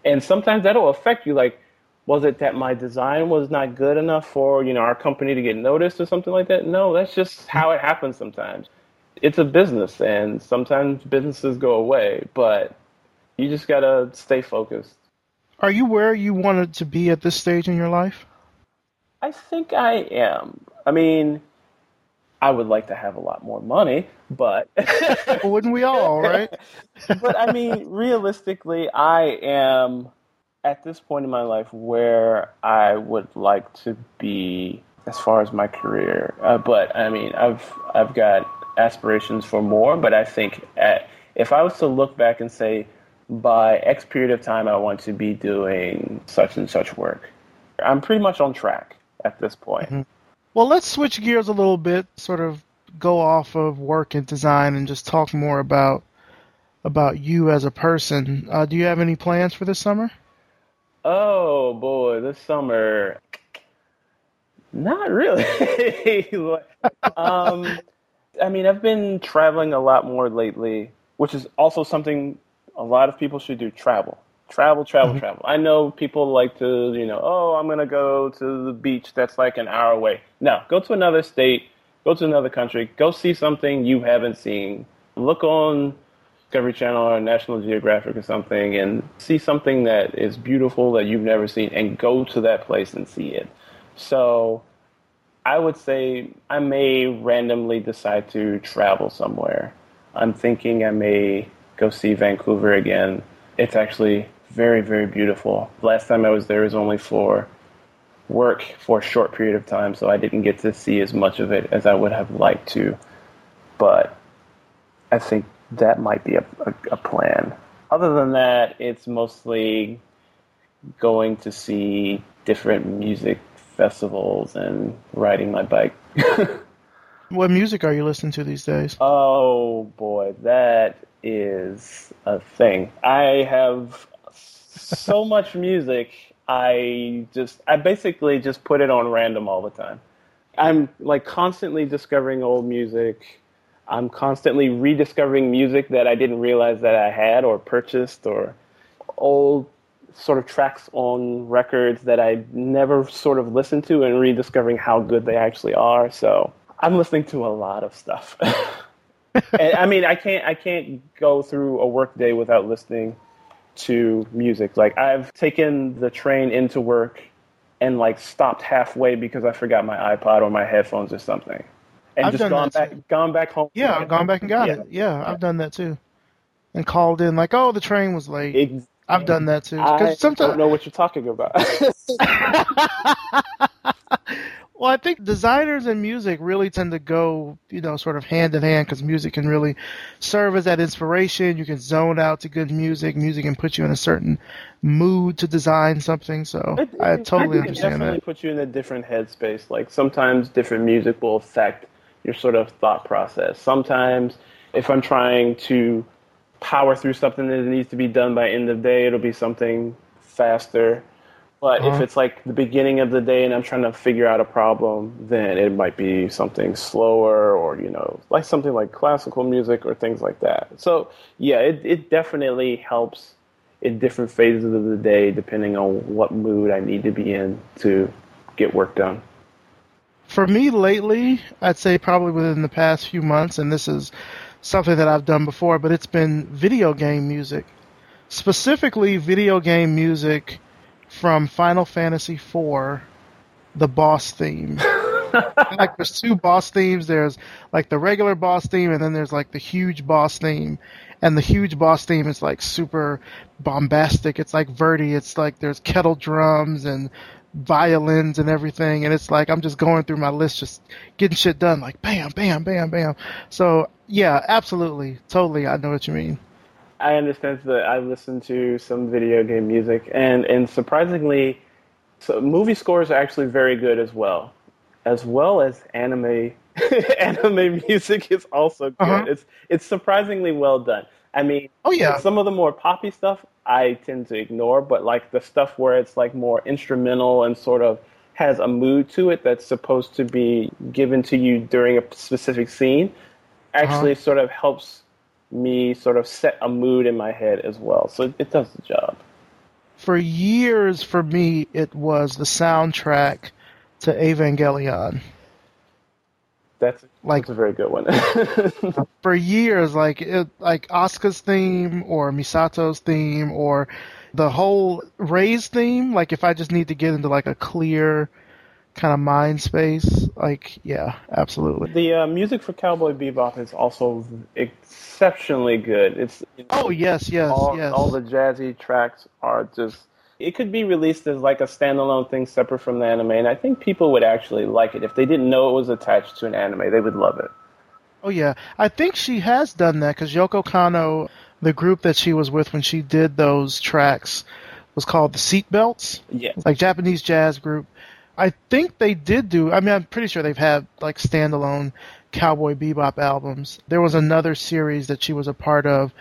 And sometimes that'll affect you like was it that my design was not good enough for, you know, our company to get noticed or something like that? No, that's just how it happens sometimes. It's a business and sometimes businesses go away, but you just got to stay focused. Are you where you wanted to be at this stage in your life? I think I am. I mean, I would like to have a lot more money, but wouldn't we all, right? but I mean, realistically, I am at this point in my life where I would like to be as far as my career. Uh, but I mean, I've I've got aspirations for more, but I think at, if I was to look back and say by X period of time I want to be doing such and such work, I'm pretty much on track at this point. Mm-hmm. Well, let's switch gears a little bit, sort of go off of work and design and just talk more about about you as a person. Uh, do you have any plans for this summer? Oh boy, this summer, not really. um, I mean, I've been traveling a lot more lately, which is also something a lot of people should do. Travel, travel, travel, mm-hmm. travel. I know people like to, you know, oh, I'm gonna go to the beach that's like an hour away. No, go to another state, go to another country, go see something you haven't seen. Look on Discovery Channel or National Geographic or something and see something that is beautiful that you've never seen and go to that place and see it. So I would say I may randomly decide to travel somewhere. I'm thinking I may go see Vancouver again. It's actually very, very beautiful. Last time I was there was only for work for a short period of time, so I didn't get to see as much of it as I would have liked to. But I think that might be a, a, a plan. Other than that, it's mostly going to see different music festivals and riding my bike. what music are you listening to these days? Oh boy, that is a thing. I have so much music. I just I basically just put it on random all the time. I'm like constantly discovering old music I'm constantly rediscovering music that I didn't realize that I had or purchased or old sort of tracks on records that I never sort of listened to and rediscovering how good they actually are. So I'm listening to a lot of stuff. and, I mean, I can't I can't go through a workday without listening to music. Like I've taken the train into work and like stopped halfway because I forgot my iPod or my headphones or something and I've just gone back, too. gone back home. Yeah, I've gone back and got yeah. it. Yeah, yeah, I've done that too, and called in like, "Oh, the train was late." Exactly. I've done that too. I sometimes... don't know what you're talking about. well, I think designers and music really tend to go, you know, sort of hand in hand because music can really serve as that inspiration. You can zone out to good music. Music can put you in a certain mood to design something. So it, I totally I understand it definitely that. put you in a different headspace. Like sometimes different music will affect your sort of thought process. Sometimes, if I'm trying to power through something that needs to be done by end of day, it'll be something faster. But uh-huh. if it's like the beginning of the day and I'm trying to figure out a problem, then it might be something slower or, you know, like something like classical music or things like that. So, yeah, it, it definitely helps in different phases of the day depending on what mood I need to be in to get work done. For me lately, I'd say probably within the past few months, and this is something that I've done before, but it's been video game music. Specifically, video game music from Final Fantasy IV, the boss theme. like there's two boss themes. There's like the regular boss theme, and then there's like the huge boss theme. And the huge boss theme is like super bombastic. It's like Verdi. It's like there's kettle drums and violins and everything, and it's like I'm just going through my list, just getting shit done, like bam, bam, bam, bam. So yeah, absolutely, totally, I know what you mean. I understand that I listen to some video game music, and and surprisingly, so movie scores are actually very good as well, as well as anime. anime music is also good. Uh-huh. It's it's surprisingly well done. I mean, oh yeah, some of the more poppy stuff I tend to ignore, but like the stuff where it's like more instrumental and sort of has a mood to it that's supposed to be given to you during a specific scene actually uh-huh. sort of helps me sort of set a mood in my head as well. So it, it does the job. For years, for me, it was the soundtrack to Evangelion. That's like that's a very good one. for years, like it, like Asuka's theme or Misato's theme or the whole Rei's theme. Like if I just need to get into like a clear kind of mind space. Like, yeah, absolutely. The uh, music for Cowboy Bebop is also exceptionally good. It's you know, oh yes, yes, all, yes. All the jazzy tracks are just. It could be released as like a standalone thing separate from the anime, and I think people would actually like it if they didn't know it was attached to an anime. They would love it. Oh yeah, I think she has done that because Yoko Kanno, the group that she was with when she did those tracks, was called the Seatbelts. Yeah, like Japanese jazz group. I think they did do. I mean, I'm pretty sure they've had like standalone Cowboy Bebop albums. There was another series that she was a part of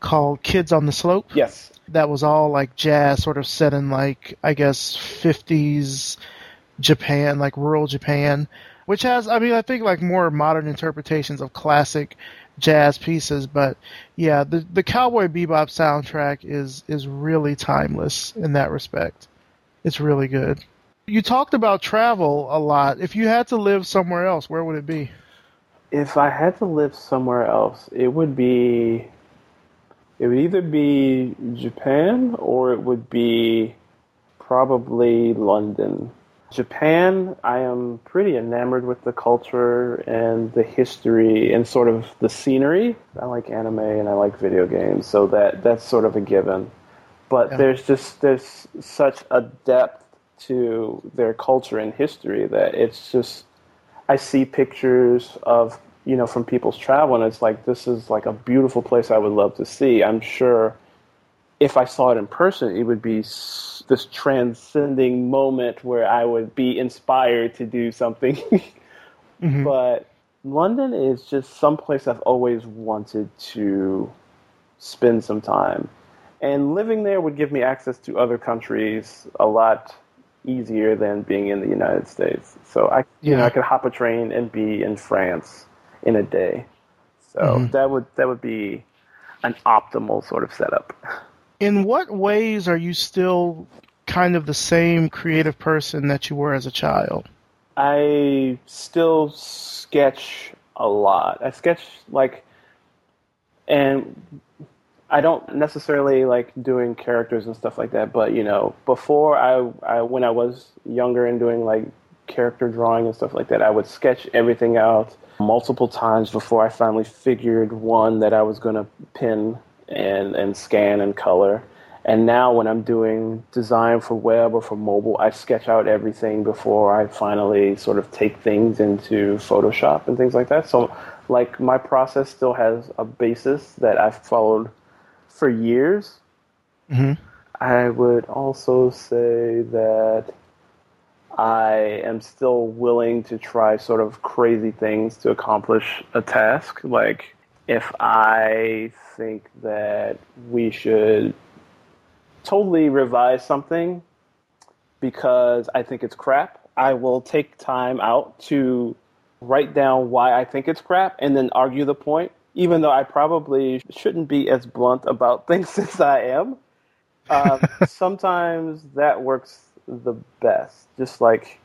called Kids on the Slope. Yes. That was all like jazz, sort of set in like I guess 50s Japan, like rural Japan, which has I mean I think like more modern interpretations of classic jazz pieces, but yeah, the the Cowboy Bebop soundtrack is is really timeless in that respect. It's really good. You talked about travel a lot. If you had to live somewhere else, where would it be? if I had to live somewhere else, it would be it would either be Japan or it would be probably London. Japan, I am pretty enamored with the culture and the history and sort of the scenery. I like anime and I like video games, so that that's sort of a given. But yeah. there's just there's such a depth to their culture and history that it's just I see pictures of you know from people's travel, and it's like this is like a beautiful place I would love to see. I'm sure if I saw it in person, it would be this transcending moment where I would be inspired to do something. mm-hmm. But London is just some place I've always wanted to spend some time. And living there would give me access to other countries a lot easier than being in the United States. So I, you know, I could hop a train and be in France in a day. So mm-hmm. that would that would be an optimal sort of setup. In what ways are you still kind of the same creative person that you were as a child? I still sketch a lot. I sketch like and I don't necessarily like doing characters and stuff like that, but you know, before I, I when I was younger and doing like character drawing and stuff like that, I would sketch everything out multiple times before I finally figured one that I was going to pin and and scan and color. And now when I'm doing design for web or for mobile, I sketch out everything before I finally sort of take things into Photoshop and things like that. So like my process still has a basis that I've followed for years. Mm-hmm. I would also say that I am still willing to try sort of crazy things to accomplish a task. Like, if I think that we should totally revise something because I think it's crap, I will take time out to write down why I think it's crap and then argue the point even though I probably shouldn't be as blunt about things as I am, um, sometimes that works the best. Just like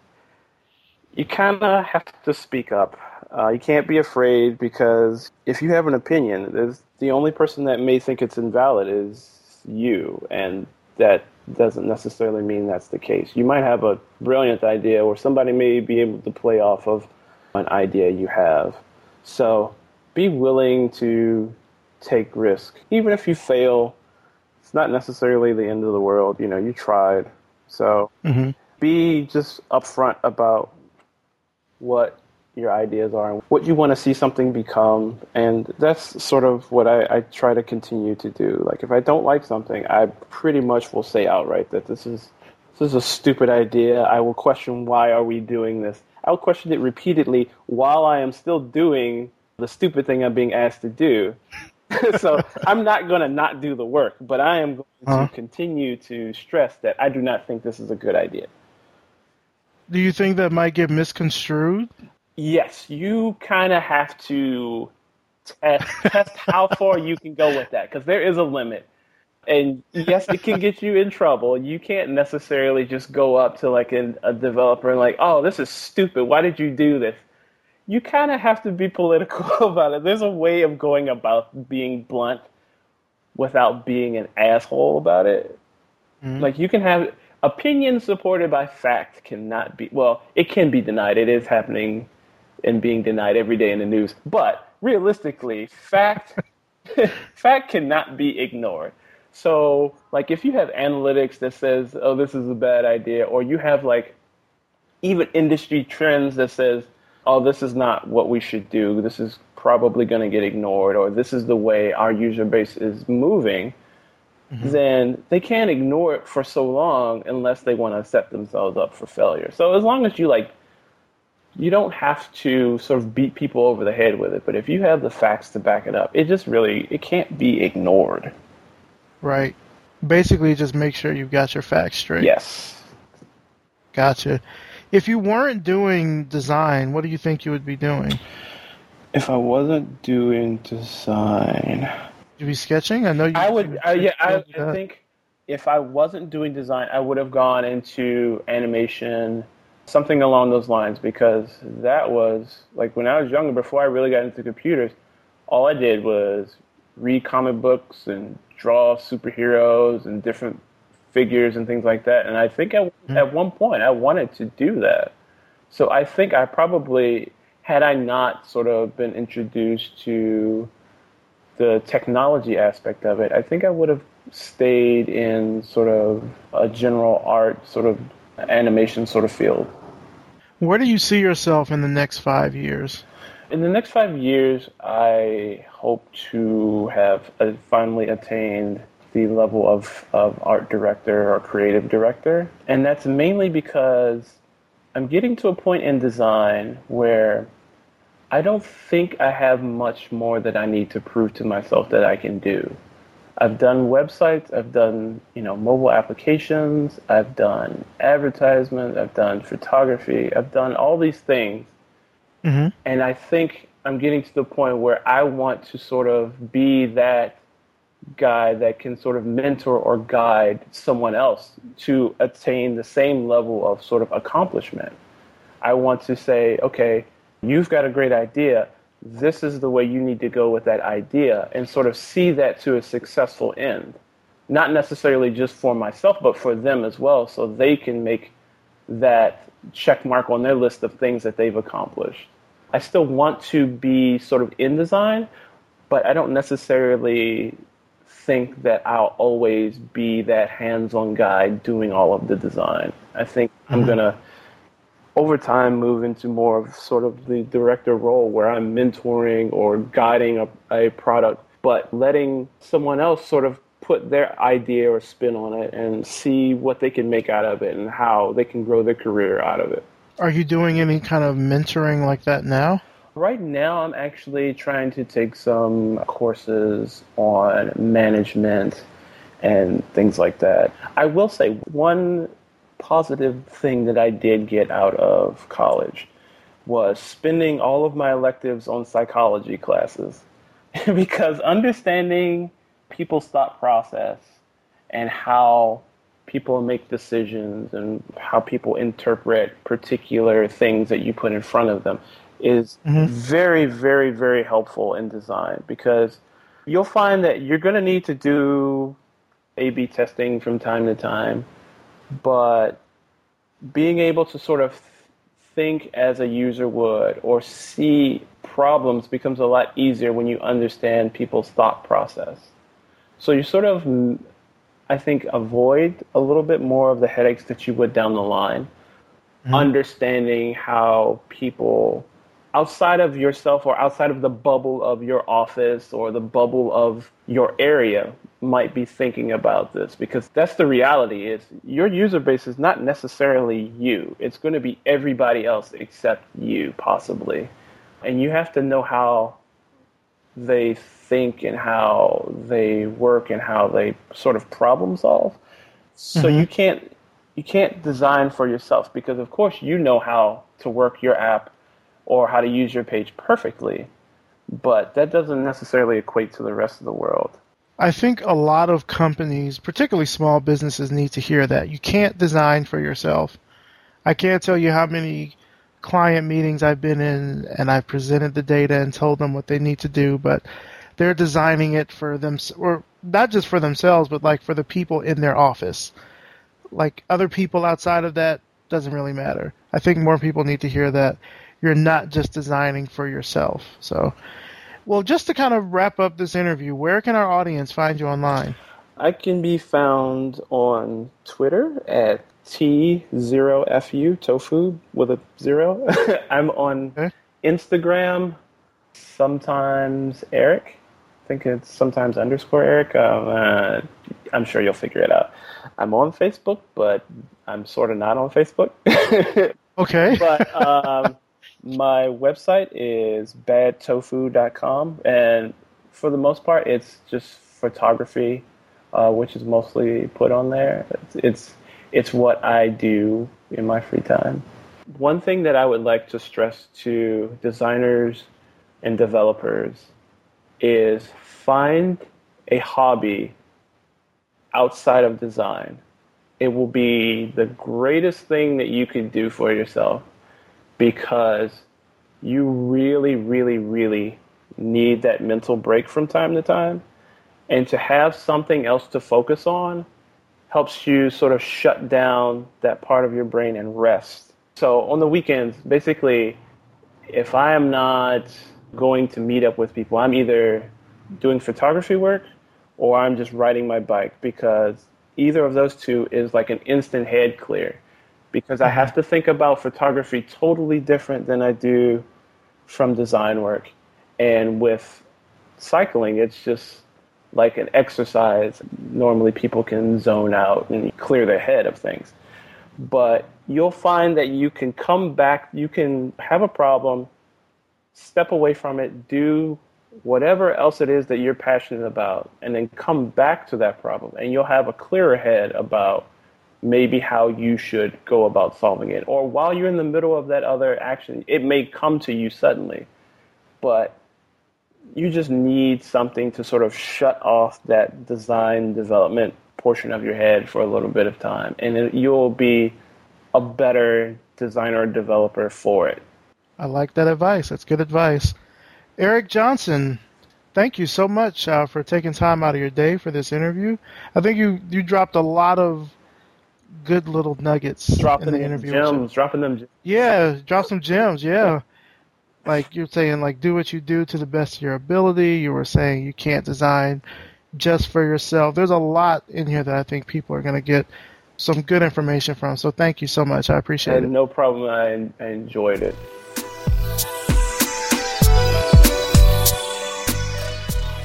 you kind of have to speak up. Uh, you can't be afraid because if you have an opinion, there's, the only person that may think it's invalid is you, and that doesn't necessarily mean that's the case. You might have a brilliant idea, or somebody may be able to play off of an idea you have. So be willing to take risk. Even if you fail, it's not necessarily the end of the world. You know, you tried. So mm-hmm. be just upfront about what your ideas are and what you want to see something become. And that's sort of what I, I try to continue to do. Like if I don't like something, I pretty much will say outright that this is this is a stupid idea. I will question why are we doing this. I'll question it repeatedly while I am still doing the stupid thing I'm being asked to do. so I'm not going to not do the work, but I am going uh-huh. to continue to stress that I do not think this is a good idea. Do you think that might get misconstrued? Yes, you kind of have to test, test how far you can go with that because there is a limit. And yes, it can get you in trouble. You can't necessarily just go up to like a, a developer and like, "Oh, this is stupid. Why did you do this?" You kind of have to be political about it. There's a way of going about being blunt without being an asshole about it. Mm-hmm. Like you can have opinion supported by fact cannot be well it can be denied it is happening and being denied every day in the news but realistically fact fact cannot be ignored so like if you have analytics that says oh this is a bad idea or you have like even industry trends that says oh this is not what we should do this is probably going to get ignored or this is the way our user base is moving mm-hmm. then they can't ignore it for so long unless they want to set themselves up for failure. So as long as you like, you don't have to sort of beat people over the head with it, but if you have the facts to back it up, it just really it can't be ignored. Right. Basically, just make sure you've got your facts straight. Yes. Gotcha. If you weren't doing design, what do you think you would be doing? If I wasn't doing design, you'd be sketching? I know you. I would. Uh, yeah, I, I think if I wasn't doing design, I would have gone into animation, something along those lines, because that was like when I was younger, before I really got into computers, all I did was read comic books and draw superheroes and different figures and things like that. And I think I, mm-hmm. at one point I wanted to do that. So I think I probably, had I not sort of been introduced to the technology aspect of it, I think I would have stayed in sort of a general art, sort of animation sort of field. Where do you see yourself in the next five years? In the next five years, I hope to have uh, finally attained the level of, of art director or creative director. And that's mainly because I'm getting to a point in design where I don't think I have much more that I need to prove to myself that I can do. I've done websites, I've done, you know, mobile applications, I've done advertisement, I've done photography, I've done all these things. Mm-hmm. And I think I'm getting to the point where I want to sort of be that guy that can sort of mentor or guide someone else to attain the same level of sort of accomplishment. I want to say, okay, you've got a great idea. This is the way you need to go with that idea and sort of see that to a successful end. Not necessarily just for myself, but for them as well, so they can make that check mark on their list of things that they've accomplished. I still want to be sort of in design, but I don't necessarily think that I'll always be that hands on guy doing all of the design. I think mm-hmm. I'm to over time move into more of sort of the director role where I'm mentoring or guiding a, a product, but letting someone else sort of put their idea or spin on it and see what they can make out of it and how they can grow their career out of it. Are you doing any kind of mentoring like that now? Right now, I'm actually trying to take some courses on management and things like that. I will say one positive thing that I did get out of college was spending all of my electives on psychology classes because understanding people's thought process and how people make decisions and how people interpret particular things that you put in front of them is mm-hmm. very very very helpful in design because you'll find that you're going to need to do a b testing from time to time but being able to sort of think as a user would or see problems becomes a lot easier when you understand people's thought process. So you sort of, I think, avoid a little bit more of the headaches that you would down the line, mm-hmm. understanding how people outside of yourself or outside of the bubble of your office or the bubble of your area might be thinking about this because that's the reality is your user base is not necessarily you. It's going to be everybody else except you possibly. And you have to know how they think and how they work and how they sort of problem solve. So mm-hmm. you can't you can't design for yourself because of course you know how to work your app or how to use your page perfectly, but that doesn't necessarily equate to the rest of the world. I think a lot of companies, particularly small businesses, need to hear that. You can't design for yourself. I can't tell you how many client meetings I've been in and I've presented the data and told them what they need to do, but they're designing it for them, or not just for themselves, but like for the people in their office. like other people outside of that doesn't really matter. I think more people need to hear that you're not just designing for yourself. So, well, just to kind of wrap up this interview, where can our audience find you online? I can be found on Twitter at T0FU, tofu with a zero. I'm on okay. Instagram, sometimes Eric. I think it's sometimes underscore Eric. Um, uh, I'm sure you'll figure it out. I'm on Facebook, but I'm sort of not on Facebook. okay. but um, my website is badtofu.com, and for the most part, it's just photography, uh, which is mostly put on there. It's, it's it's what I do in my free time. One thing that I would like to stress to designers and developers is find a hobby outside of design. It will be the greatest thing that you can do for yourself because you really, really, really need that mental break from time to time. And to have something else to focus on helps you sort of shut down that part of your brain and rest. So on the weekends, basically, if I am not going to meet up with people, I'm either doing photography work or I'm just riding my bike because either of those two is like an instant head clear because I have to think about photography totally different than I do from design work. And with cycling, it's just like an exercise. Normally, people can zone out and clear their head of things. But you'll find that you can come back, you can have a problem, step away from it, do whatever else it is that you're passionate about, and then come back to that problem. And you'll have a clearer head about maybe how you should go about solving it. Or while you're in the middle of that other action, it may come to you suddenly. But you just need something to sort of shut off that design development portion of your head for a little bit of time. And you'll be a better designer or developer for it. I like that advice. That's good advice. Eric Johnson, thank you so much uh, for taking time out of your day for this interview. I think you, you dropped a lot of good little nuggets dropping in the interview. Gems, dropping them. Yeah, drop some gems. Yeah. Like you're saying, like do what you do to the best of your ability. You were saying you can't design just for yourself. There's a lot in here that I think people are going to get some good information from. So thank you so much. I appreciate and it. No problem. I, I enjoyed it.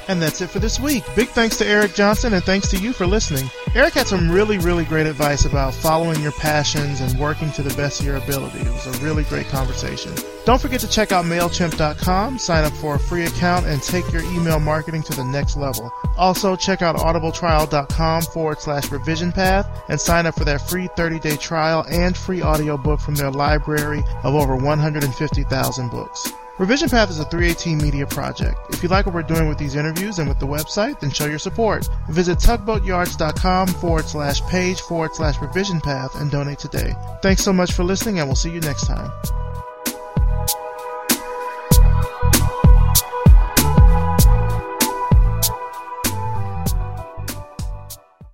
And that's it for this week. Big thanks to Eric Johnson and thanks to you for listening. Eric had some really, really great advice about following your passions and working to the best of your ability. It was a really great conversation. Don't forget to check out MailChimp.com, sign up for a free account, and take your email marketing to the next level. Also, check out audibletrial.com forward slash revision path and sign up for their free 30 day trial and free audiobook from their library of over 150,000 books. Revision Path is a 318 media project. If you like what we're doing with these interviews and with the website, then show your support. Visit tugboatyards.com forward slash page forward slash revision path and donate today. Thanks so much for listening and we'll see you next time.